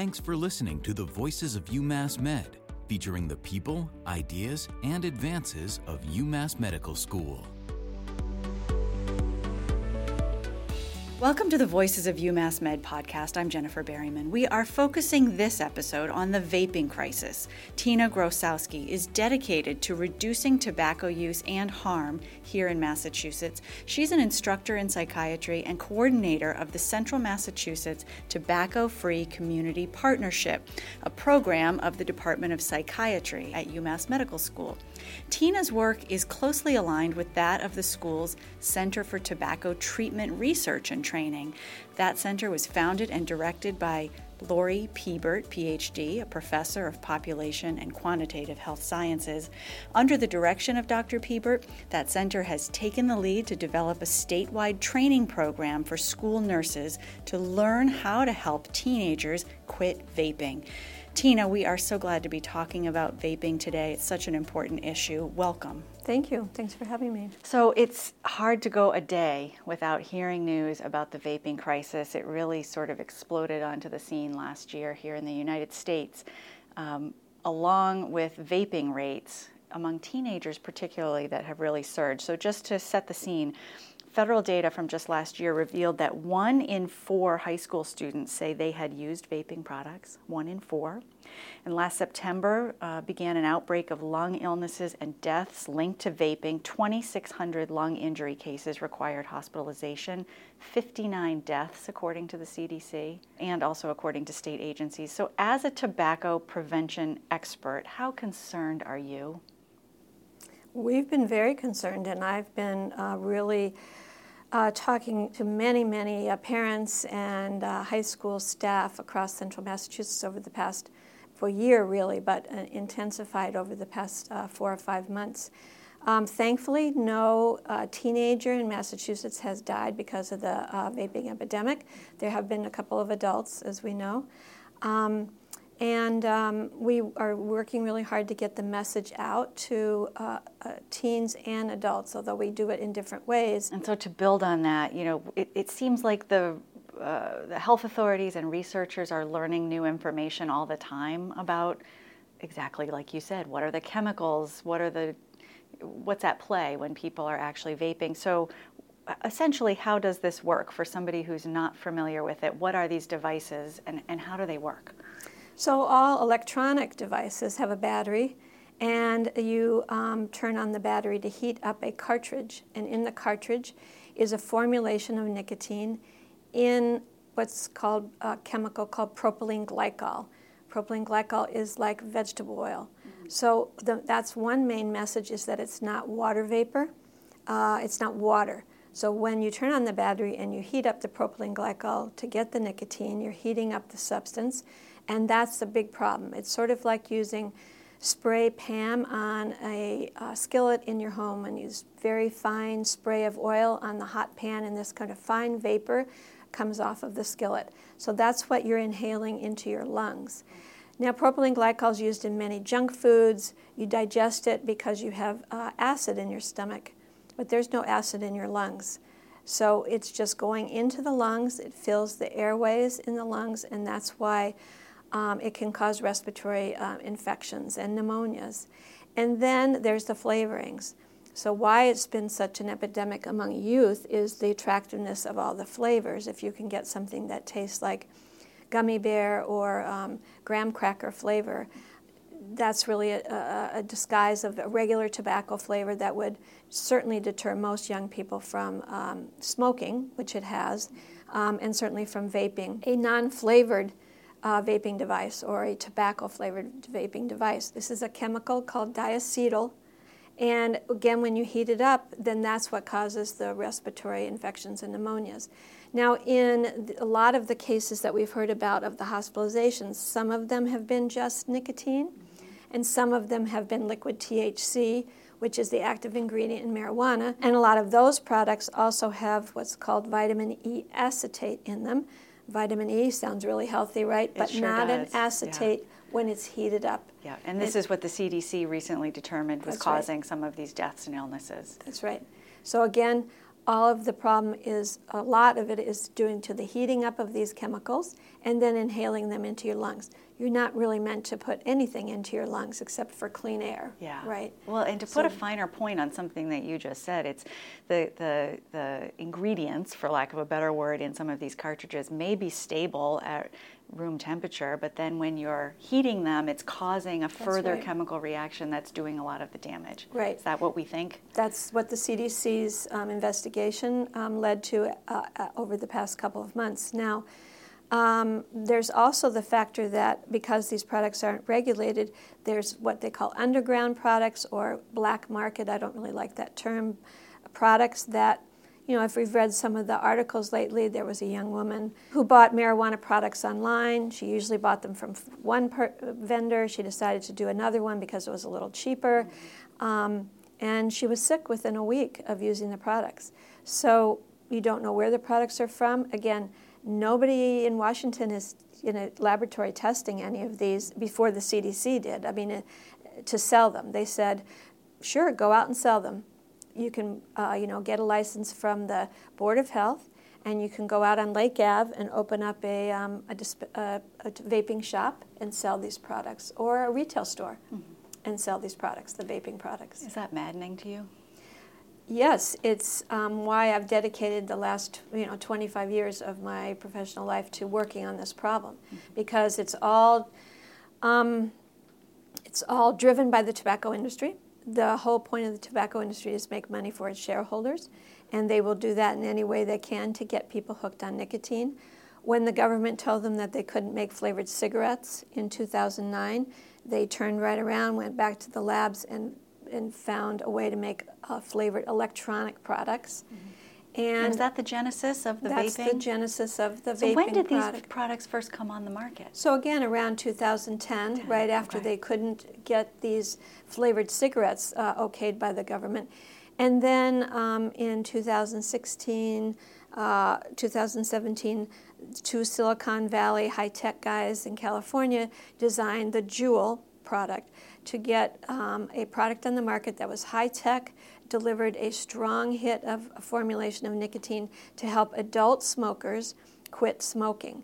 Thanks for listening to the Voices of UMass Med, featuring the people, ideas, and advances of UMass Medical School. Welcome to the Voices of UMass Med podcast. I'm Jennifer Berryman. We are focusing this episode on the vaping crisis. Tina Grosowski is dedicated to reducing tobacco use and harm here in Massachusetts. She's an instructor in psychiatry and coordinator of the Central Massachusetts Tobacco Free Community Partnership, a program of the Department of Psychiatry at UMass Medical School. Tina's work is closely aligned with that of the school's Center for Tobacco Treatment Research and Training. That center was founded and directed by Lori Pbert, PhD, a professor of population and quantitative health sciences. Under the direction of Dr. Pbert, that center has taken the lead to develop a statewide training program for school nurses to learn how to help teenagers quit vaping. Tina, we are so glad to be talking about vaping today. It's such an important issue. Welcome. Thank you. Thanks for having me. So, it's hard to go a day without hearing news about the vaping crisis. It really sort of exploded onto the scene last year here in the United States, um, along with vaping rates among teenagers, particularly, that have really surged. So, just to set the scene, Federal data from just last year revealed that one in four high school students say they had used vaping products, one in four. And last September uh, began an outbreak of lung illnesses and deaths linked to vaping. 2,600 lung injury cases required hospitalization, 59 deaths, according to the CDC, and also according to state agencies. So, as a tobacco prevention expert, how concerned are you? We've been very concerned, and I've been uh, really uh, talking to many, many uh, parents and uh, high school staff across central Massachusetts over the past, for year really, but uh, intensified over the past uh, four or five months. Um, thankfully, no teenager in Massachusetts has died because of the vaping epidemic. There have been a couple of adults, as we know. Um, and um, we are working really hard to get the message out to uh, uh, teens and adults, although we do it in different ways. And so, to build on that, you know, it, it seems like the uh, the health authorities and researchers are learning new information all the time about exactly like you said what are the chemicals? What are the what's at play when people are actually vaping? So essentially how does this work for somebody who's not familiar with it? What are these devices and, and how do they work so all electronic devices have a battery, and you um, turn on the battery to heat up a cartridge. And in the cartridge is a formulation of nicotine in what's called a chemical called propylene glycol. Propylene glycol is like vegetable oil. Mm-hmm. So the, that's one main message is that it's not water vapor. Uh, it's not water. So when you turn on the battery and you heat up the propylene glycol to get the nicotine, you're heating up the substance and that's the big problem. It's sort of like using spray PAM on a uh, skillet in your home and use very fine spray of oil on the hot pan, and this kind of fine vapor comes off of the skillet. So that's what you're inhaling into your lungs. Now, propylene glycol is used in many junk foods. You digest it because you have uh, acid in your stomach, but there's no acid in your lungs. So it's just going into the lungs, it fills the airways in the lungs, and that's why um, it can cause respiratory uh, infections and pneumonias. And then there's the flavorings. So, why it's been such an epidemic among youth is the attractiveness of all the flavors. If you can get something that tastes like gummy bear or um, graham cracker flavor, that's really a, a, disguise of a regular tobacco flavor that would certainly deter most young people from um, smoking, which it has, um, and certainly from vaping. A non flavored uh, vaping device or a tobacco flavored vaping device. This is a chemical called diacetyl. And again, when you heat it up, then that's what causes the respiratory infections and pneumonias. Now, in a lot of the cases that we've heard about of the hospitalizations, some of them have been just nicotine, and some of them have been liquid THC, which is the active ingredient in marijuana. And a lot of those products also have what's called vitamin E acetate in them, vitamin E sounds really healthy, right? But sure not does. an acetate yeah. when it's heated up. Yeah, and this and, is what the CDC recently determined was causing right. some of these deaths and illnesses. That's right. So again, all of the problem is a lot of it is due to the heating up of these chemicals and then inhaling them into your lungs. You're not really meant to put anything into your lungs except for clean air. Yeah. Right. Well, and to So- put a finer point on something that you just said, it's the, the the ingredients, for lack of a better word, in some of these cartridges may be stable at room temperature, but then when you're heating them, it's causing a further right. chemical reaction that's doing a lot of the damage. Right. Is that what we think? That's what the CDC's um, investigation um, led to uh, uh, over the past couple of months. Now, um, there's also the factor that because these products aren't regulated, there's what they call underground products or black market. I don't really like that term. Products that, you know, if we've read some of the articles lately, there was a young woman who bought marijuana products online. She usually bought them from one per- vendor. She decided to do another one because it was a little cheaper. Um, and she was sick within a week of using the products. So you don't know where the products are from. Again, nobody in Washington is in a laboratory testing any of these before the CDC did. I mean, uh, to sell them, they said, sure, go out and sell them. You can, uh, you know, get a license from the Board of Health, and you can go out on Lake Ave and open up a, um, a, disp- uh, a vaping shop and sell these products, or a retail store and sell these products, the vaping products. Is that maddening to you? Yes, it's um, why I've dedicated the last you know 25 years of my professional life to working on this problem, because it's all um, it's all driven by the tobacco industry. The whole point of the tobacco industry is make money for its shareholders, and they will do that in any way they can to get people hooked on nicotine. When the government told them that they couldn't make flavored cigarettes in 2009, they turned right around, went back to the labs, and and found a way to make uh, flavored electronic products. And And is that the genesis of the that's vaping? the genesis of the so vaping when did product. these products first come on the market? So again, around 2010, 10, right after okay. they couldn't get these flavored cigarettes uh, okayed by the government, and then um, in 2016, uh, 2017, two Silicon Valley high-tech guys in California designed the Juul product to get um, a product on the market that was high-tech, delivered a strong hit of a formulation of nicotine to help adult smokers quit smoking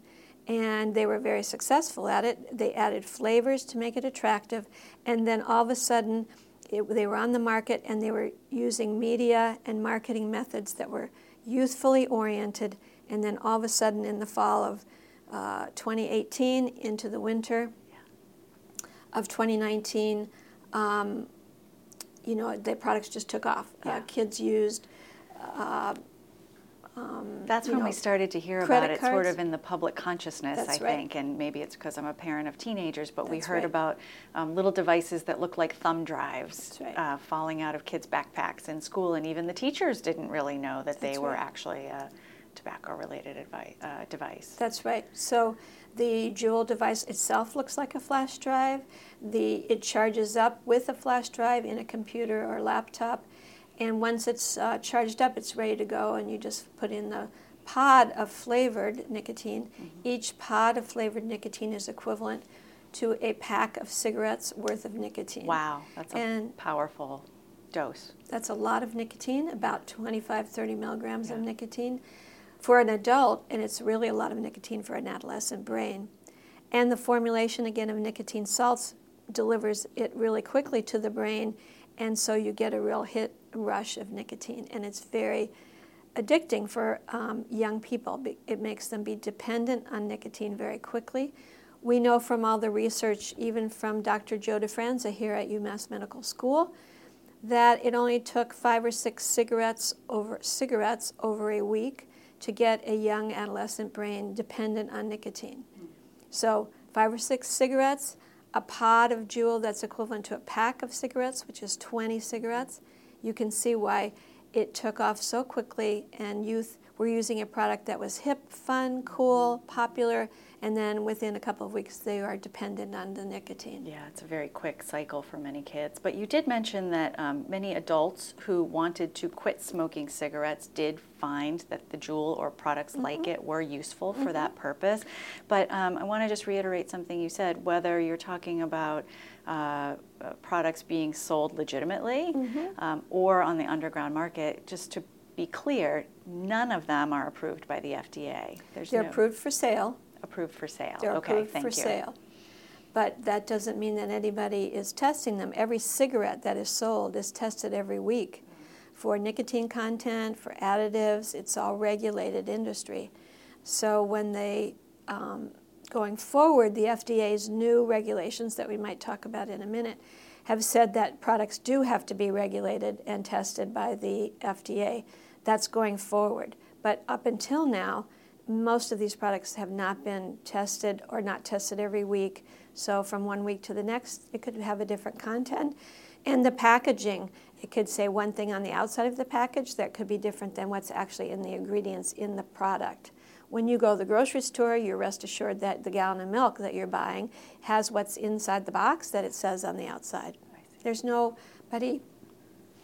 and they were very successful at it. They added flavors to make it attractive, and then all of a sudden, it, they were on the market and they were using media and marketing methods that were youthfully oriented. And then all of a sudden, in the fall of uh, 2018 into the winter of 2019, um, you know, the products just took off. Uh, kids used That's when know, we started to hear about it, sort of in the public consciousness, That's I right. think, and maybe it's because I'm a parent of teenagers, but we heard right. about um, little devices that look like thumb drives right. uh, falling out of kids' backpacks in school, and even the teachers didn't really know that they That's were actually a tobacco-related advi- uh, device. That's right. So the Juul device itself looks like a flash drive. The it charges up with a flash drive in a computer or laptop, and once it's uh, charged up, it's ready to go, and you just put in the pod of flavored nicotine. Mm-hmm. Each pod of flavored nicotine is equivalent to a pack of cigarettes worth of nicotine. Wow, that's a And- powerful dose. That's a lot of nicotine, about 25, 30 milligrams of nicotine for an adult, and it's really a lot of nicotine for an adolescent brain. And the formulation, again, of nicotine salts delivers it really quickly to the brain, and so you get a real hit rush of nicotine, and it's very addicting for um, young people. It makes them be dependent on nicotine very quickly. We know from all the research, even from Dr. Joe DiFranza here at UMass Medical School, that it only took five or six cigarettes over cigarettes over a week to get a young adolescent brain dependent on nicotine. So five or six cigarettes, a pod of Juul that's equivalent to a pack of cigarettes, which is 20 cigarettes. You can see why it took off so quickly, and youth were using a product that was hip, fun, cool, popular, and then within a couple of weeks they are dependent on the nicotine. Yeah, it's a very quick cycle for many kids. But you did mention that um, many adults who wanted to quit smoking cigarettes did find that the Juul or products Mm-hmm. like it were useful for that purpose. But um, I want to just reiterate something you said, whether you're talking about uh, uh, products being sold legitimately Mm-hmm. um, or on the underground market, just to be clear, none of them are approved by the FDA. There's They're no approved for sale. Approved for sale. They're okay, approved thank for you. sale. But that doesn't mean that anybody is testing them. Every cigarette that is sold is tested every week for nicotine content, for additives. It's all regulated industry. So when they, um, going forward, the FDA's new regulations that we might talk about in a minute have said that products do have to be regulated and tested by the FDA. That's going forward. But up until now, most of these products have not been tested or not tested every week. So from one week to the next, it could have a different content. And the packaging, it could say one thing on the outside of the package that could be different than what's actually in the ingredients in the product. When you go to the grocery store, you're rest assured that the gallon of milk that you're buying has what's inside the box that it says on the outside. There's nobody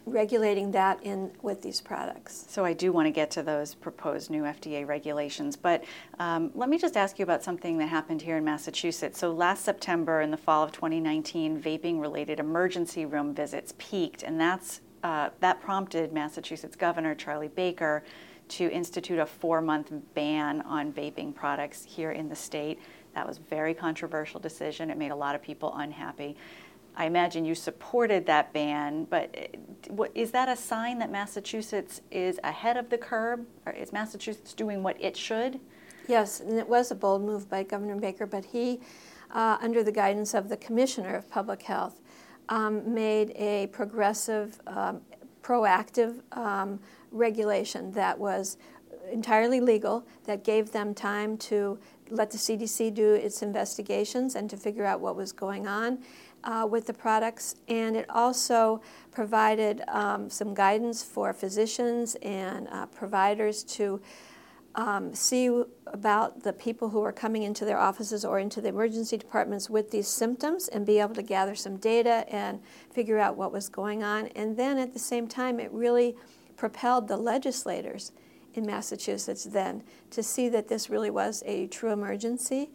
regulating that in with these products. So I do want to get to those proposed new FDA regulations, but um, let me just ask you about something that happened here in Massachusetts. So last September, in the fall of 2019, vaping-related emergency room visits peaked, and that's uh, that prompted Massachusetts Governor Charlie Baker to institute a four-month ban on vaping products here in the state. That was a very controversial decision. It made a lot of people unhappy. I imagine you supported that ban, but uh, is that a sign that Massachusetts is ahead of the curve? Or is Massachusetts doing what it should? Yes, and it was a bold move by Governor Baker, but he, uh, under the guidance of the Commissioner of Public Health, um, made a progressive, um, proactive um, regulation that was entirely legal, that gave them time to let the CDC do its investigations and to figure out what was going on uh, with the products. And it also provided um, some guidance for physicians and uh, providers to um, see about the people who are coming into their offices or into the emergency departments with these symptoms and be able to gather some data and figure out what was going on. And then at the same time, it really propelled the legislators in Massachusetts then to see that this really was a true emergency.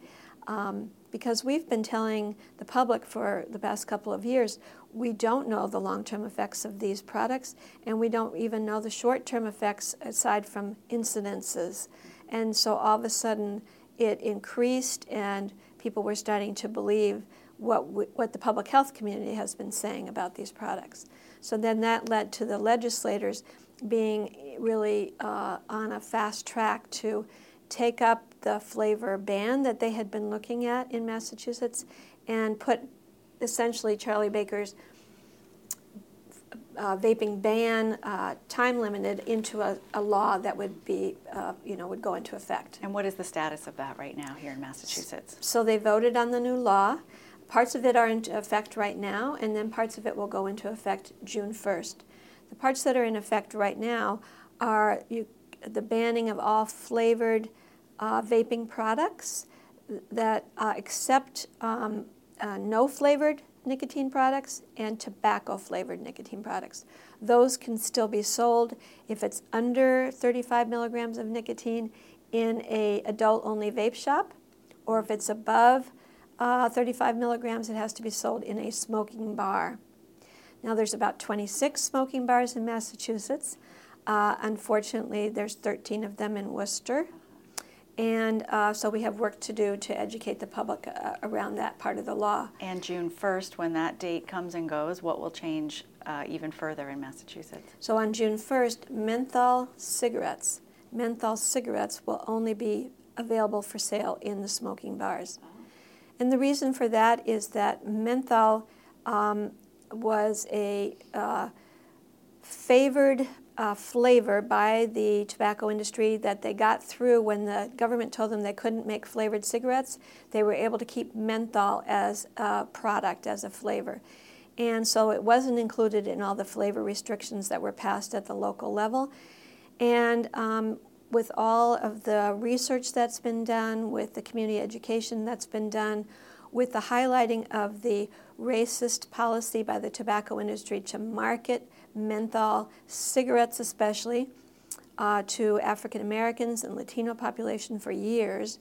Um, because we've been telling the public for the past couple of years we don't know the long term effects of these products, and we don't even know the short term effects aside from incidences. And so all of a sudden it increased, and people were starting to believe what, we, what the public health community has been saying about these products. So then that led to the legislators being really uh, on a fast track to take up the flavor ban that they had been looking at in Massachusetts and put essentially Charlie Baker's uh, vaping ban, uh, time limited, into a, a, law that would be, uh, you know, would go into effect. And what is the status of that right now here in Massachusetts? So they voted on the new law. Parts of it are in effect right now, and then parts of it will go into effect June 1st. The parts that are in effect right now are you, the banning of all flavored uh, vaping products that uh, accept um, uh, no flavored nicotine products and tobacco flavored nicotine products. Those can still be sold if it's under 35 milligrams of nicotine in a adult only vape shop, or if it's above uh, 35 milligrams, it has to be sold in a smoking bar. Now, there's about 26 smoking bars in Massachusetts. Uh, unfortunately, there's 13 of them in Worcester. And uh, so we have work to do to educate the public uh, around that part of the law. And June 1st, when that date comes and goes, what will change uh, even further in Massachusetts? So on June 1st, menthol cigarettes, menthol cigarettes will only be available for sale in the smoking bars. Oh. And the reason for that is that menthol um, was a uh, favored uh, flavor by the tobacco industry that they got through when the government told them they couldn't make flavored cigarettes. They were able to keep menthol as a product, as a flavor. And so it wasn't included in all the flavor restrictions that were passed at the local level. And um, with all of the research that's been done, with the community education that's been done, with the highlighting of the racist policy by the tobacco industry to market menthol, cigarettes especially, uh, to African Americans and Latino population for years.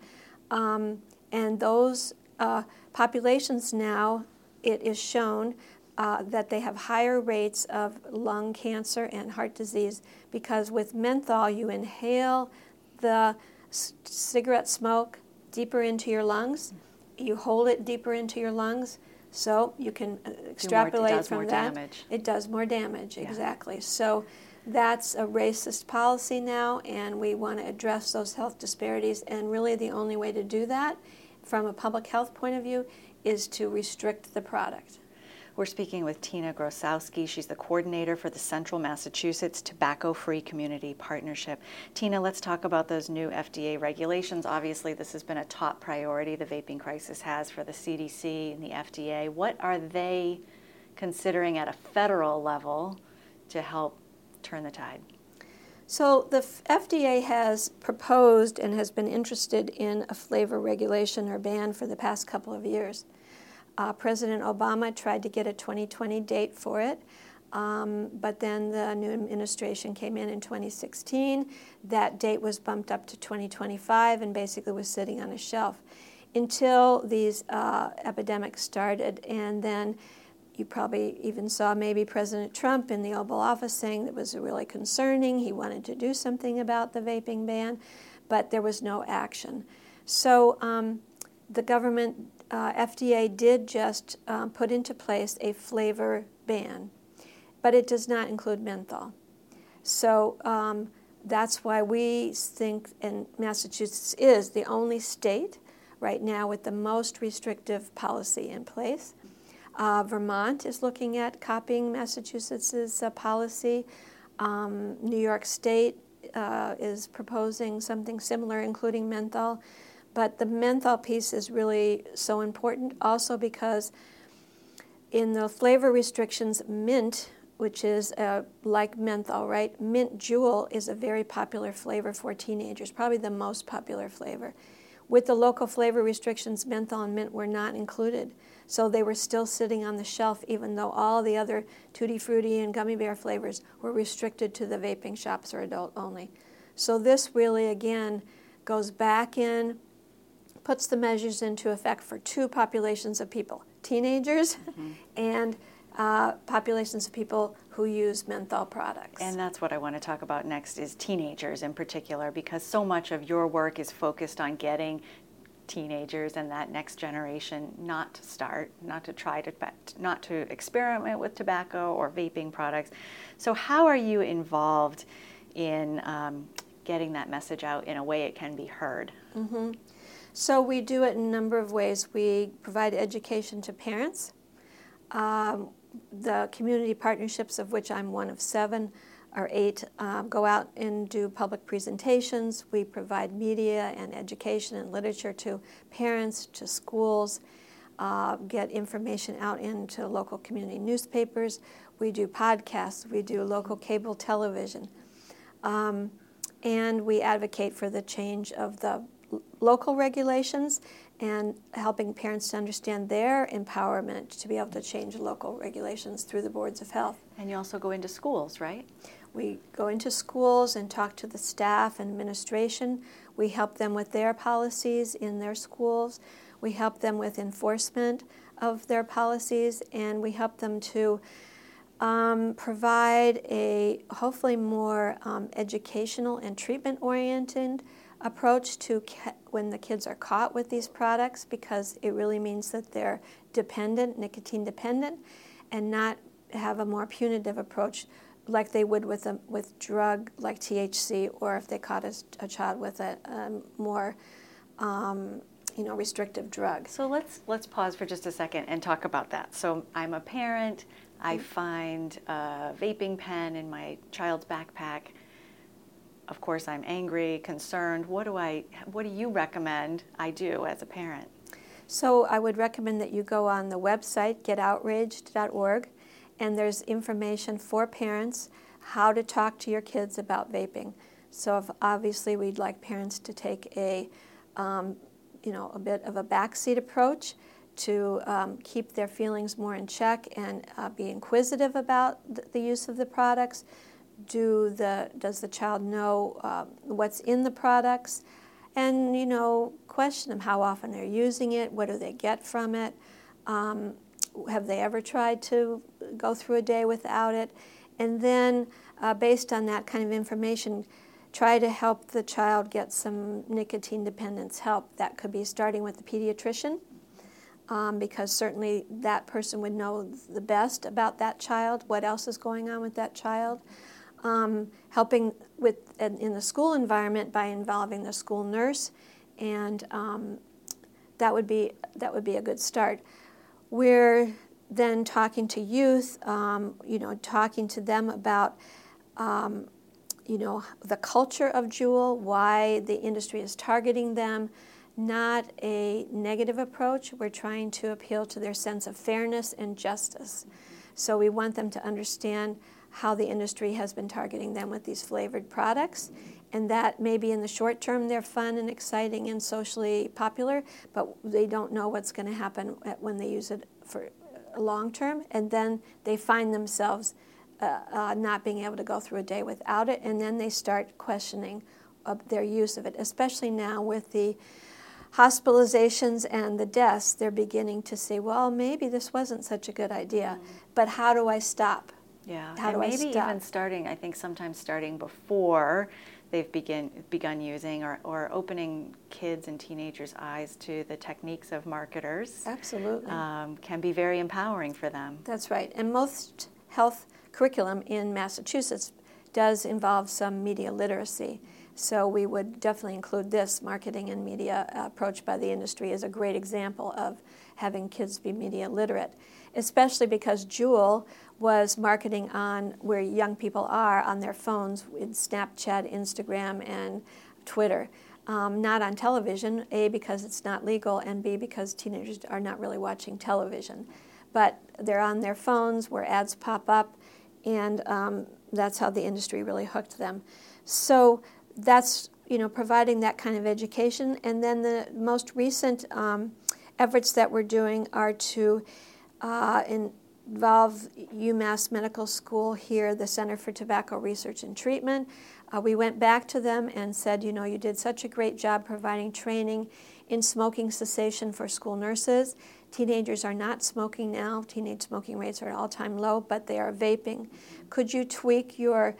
Um, and those uh, populations now, it is shown, uh, that they have higher rates of lung cancer and heart disease because with menthol you inhale the c- cigarette smoke deeper into your lungs, you hold it deeper into your lungs, so you can uh, extrapolate more, from more that. Damage. It does more damage, Yeah. exactly. So that's a racist policy now, and we want to address those health disparities. And really, the only way to do that, from a public health point of view, is to restrict the product. We're speaking with Tina Grosowski. She's the coordinator for the Central Massachusetts Tobacco Free Community Partnership. Tina, let's talk about those new FDA regulations. Obviously, this has been a top priority the vaping crisis has for the CDC and the FDA. What are they considering at a federal level to help turn the tide? So the FDA has proposed and has been interested in a flavor regulation or ban for the past couple of years. Uh, President Obama tried to get a 2020 date for it, um, but then the new administration came in in 2016. That date was bumped up to 2025 and basically was sitting on a shelf until these uh, epidemics started. And then you probably even saw maybe President Trump in the Oval Office saying that was really concerning. He wanted to do something about the vaping ban, but there was no action. So um, the government, uh, FDA, did just um, put into place a flavor ban, but it does not include menthol. So um, that's why we think, and Massachusetts is the only state right now with the most restrictive policy in place. Uh, Vermont is looking at copying Massachusetts' uh, policy. Um, New York State uh, is proposing something similar, including menthol. But the menthol piece is really so important also because in the flavor restrictions, mint, which is uh, like menthol, right? Mint Juul is a very popular flavor for teenagers, probably the most popular flavor. With the local flavor restrictions, menthol and mint were not included. So they were still sitting on the shelf, even though all the other tutti frutti and gummy bear flavors were restricted to the vaping shops or adult only. So this really, again, goes back in, puts the measures into effect for two populations of people teenagers and uh, populations of people who use menthol products. And that's what I want to talk about next is teenagers in particular because so much of your work is focused on getting teenagers and that next generation not to start, not to try to not to experiment with tobacco or vaping products. So how are you involved in um, getting that message out in a way it can be heard? Mm-hmm. So we do it in a number of ways. We provide education to parents. Um, the community partnerships, of which I'm one of seven or eight, um, go out and do public presentations. We provide media and education and literature to parents, to schools, uh, get information out into local community newspapers. We do podcasts, we do local cable television. Um, and we advocate for the change of the local regulations and helping parents to understand their empowerment to be able to change local regulations through the boards of health. And you also go into schools, right? We go into schools and talk to the staff and administration. We help them with their policies in their schools. We help them with enforcement of their policies, and we help them to um, provide a hopefully more um, educational and treatment oriented approach to ca- when the kids are caught with these products because it really means that they're dependent, nicotine dependent, and not have a more punitive approach like they would with a with drug like THC or if they caught a, a child with a, a more um, you know restrictive drug. So let's let's pause for just a second and talk about that. So I'm a parent. I find a vaping pen in my child's backpack. Of course, I'm angry, concerned. What do I? What do you recommend I do as a parent? So I would recommend that you go on the website getoutraged.org, and there's information for parents how to talk to your kids about vaping. So obviously we'd like parents to take a, um, you know, a bit of a backseat approach to um, keep their feelings more in check and uh, be inquisitive about th- the use of the products. Do the does the child know um, what's in the products? And you know, question them how often they're using it. What do they get from it? Um, have they ever tried to go through a day without it? And then, uh, based on that kind of information, try to help the child get some nicotine dependence help. That could be starting with the pediatrician, um, because certainly that person would know the best about that child, what else is going on with that child. Um, helping with in the school environment by involving the school nurse, and um, that would be that would be a good start. We're then talking to youth, um, you know, talking to them about, um, you know, the culture of Juul, why the industry is targeting them, not a negative approach. We're trying to appeal to their sense of fairness and justice. So we want them to understand how the industry has been targeting them with these flavored products and that maybe in the short term they're fun and exciting and socially popular, but they don't know what's going to happen when they use it for long term, and then they find themselves uh, uh, not being able to go through a day without it, and then they start questioning uh, their use of it, especially now with the hospitalizations and the deaths, they're beginning to say, well, maybe this wasn't such a good idea, mm-hmm. but how do I stop? Yeah, how and maybe even starting, I think sometimes starting before they've begin, begun using or, or opening kids and teenagers' eyes to the techniques of marketers. Absolutely. Um, can be very empowering for them. That's right. And most health curriculum in Massachusetts does involve some media literacy. So we would definitely include this marketing and media approach by the industry as a great example of having kids be media literate, especially because Juul was marketing on where young people are on their phones with Snapchat, Instagram, and Twitter. Um, not on television, A, because it's not legal, and B, because teenagers are not really watching television. But they're on their phones where ads pop up, and um, that's how the industry really hooked them. So that's you know providing that kind of education, and then the most recent um, efforts that we're doing are to uh, involve UMass Medical School here, the Center for Tobacco Research and Treatment. Uh, we went back to them and said, you know, you did such a great job providing training in smoking cessation for school nurses. Teenagers are not smoking now. Teenage smoking rates are at all time low, but they are vaping. Could you tweak your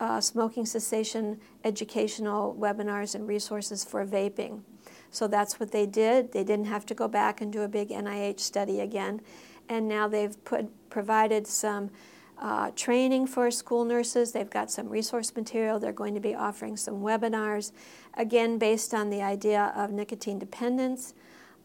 uh, smoking cessation educational webinars and resources for vaping? So that's what they did. They didn't have to go back and do a big NIH study again and now they've put, provided some uh, training for school nurses. They've got some resource material. They're going to be offering some webinars, again, based on the idea of nicotine dependence,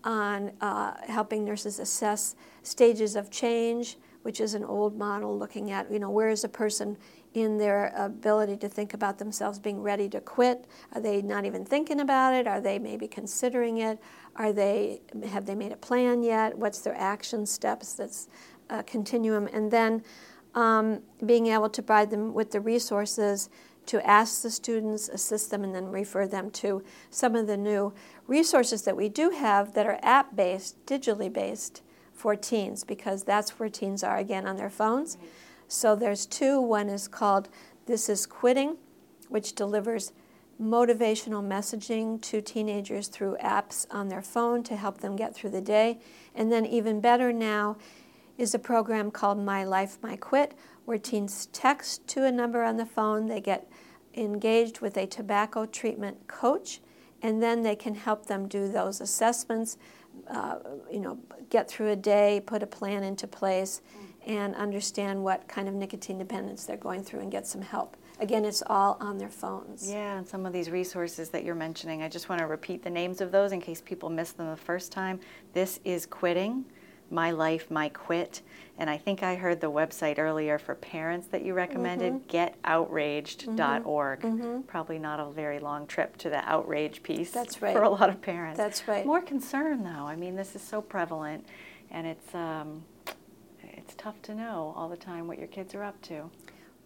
on uh, helping nurses assess stages of change, which is an old model looking at, you know, where is a person in their ability to think about themselves being ready to quit? Are they not even thinking about it? Are they maybe considering it? Are they have they made a plan yet? What's their action steps? That's a continuum, and then um, being able to provide them with the resources to ask the students, assist them, and then refer them to some of the new resources that we do have that are app based, digitally based for teens, because that's where teens are again on their phones. So there's two. One is called This is Quitting, which delivers motivational messaging to teenagers through apps on their phone to help them get through the day. And then, even better now, is a program called My Life, My Quit, where teens text to a number on the phone. They get engaged with a tobacco treatment coach, and then they can help them do those assessments, uh, you know, get through a day, put a plan into place, and understand what kind of nicotine dependence they're going through and get some help. Again, it's all on their phones. Yeah, and some of these resources that you're mentioning, I just want to repeat the names of those in case people missed them the first time. This is Quitting, My Life, My Quit. And I think I heard the website earlier for parents that you recommended, mm-hmm. getoutraged.org. Mm-hmm. mm-hmm. Probably not a very long trip to the outrage piece That's right. for a lot of parents. That's right. More concern, though. I mean, this is so prevalent, and it's, um, it's tough to know all the time what your kids are up to.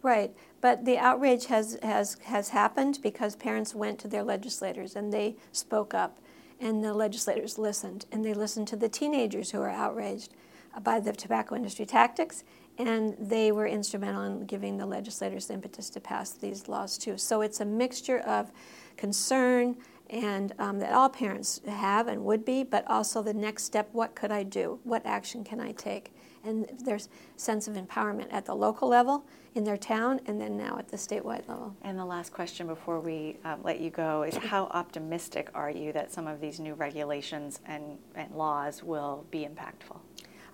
Right, but the outrage has, has, has happened because parents went to their legislators and they spoke up, and the legislators listened, and they listened to the teenagers who are outraged by the tobacco industry tactics, and they were instrumental in giving the legislators the impetus to pass these laws too. So it's a mixture of concern and um, that all parents have and would be, but also the next step: what could I do? What action can I take? And their sense of empowerment at the local level, in their town, and then now at the statewide level. And the last question before we uh, let you go is how optimistic are you that some of these new regulations and, and laws will be impactful?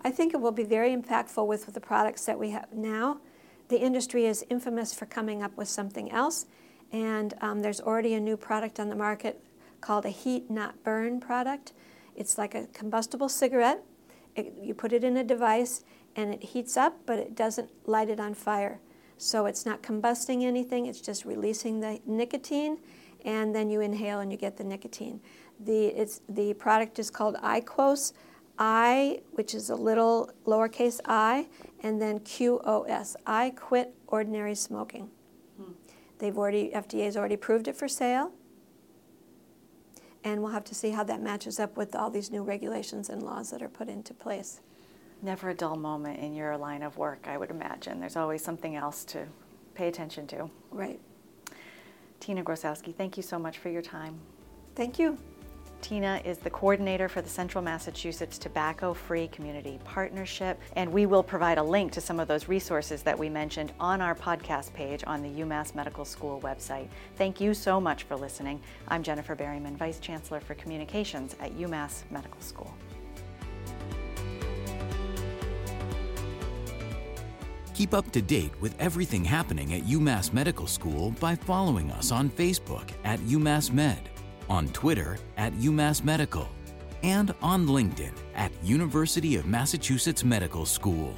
I think it will be very impactful with, with the products that we have now. The industry is infamous for coming up with something else, and um, there's already a new product on the market called a heat not burn product. It's like a combustible cigarette. It, you put it in a device and it heats up, but it doesn't light it on fire. So it's not combusting anything, it's just releasing the nicotine, and then you inhale and you get the nicotine. The, it's, the product is called IQOS, I, which is a little lowercase i, and then QOS. I quit ordinary smoking. Hmm. They've already, FDA's already approved it for sale, and we'll have to see how that matches up with all these new regulations and laws that are put into place never a dull moment in your line of work, I would imagine. There's always something else to pay attention to. Right. Tina Grosowski, thank you so much for your time. Thank you. Tina is the coordinator for the Central Massachusetts Tobacco Free Community Partnership, and we will provide a link to some of those resources that we mentioned on our podcast page on the UMass Medical School website. Thank you so much for listening. I'm Jennifer Berryman, Vice Chancellor for Communications at UMass Medical School. Keep up to date with everything happening at UMass Medical School by following us on Facebook at UMass Med, on Twitter at UMass Medical, and on LinkedIn at University of Massachusetts Medical School.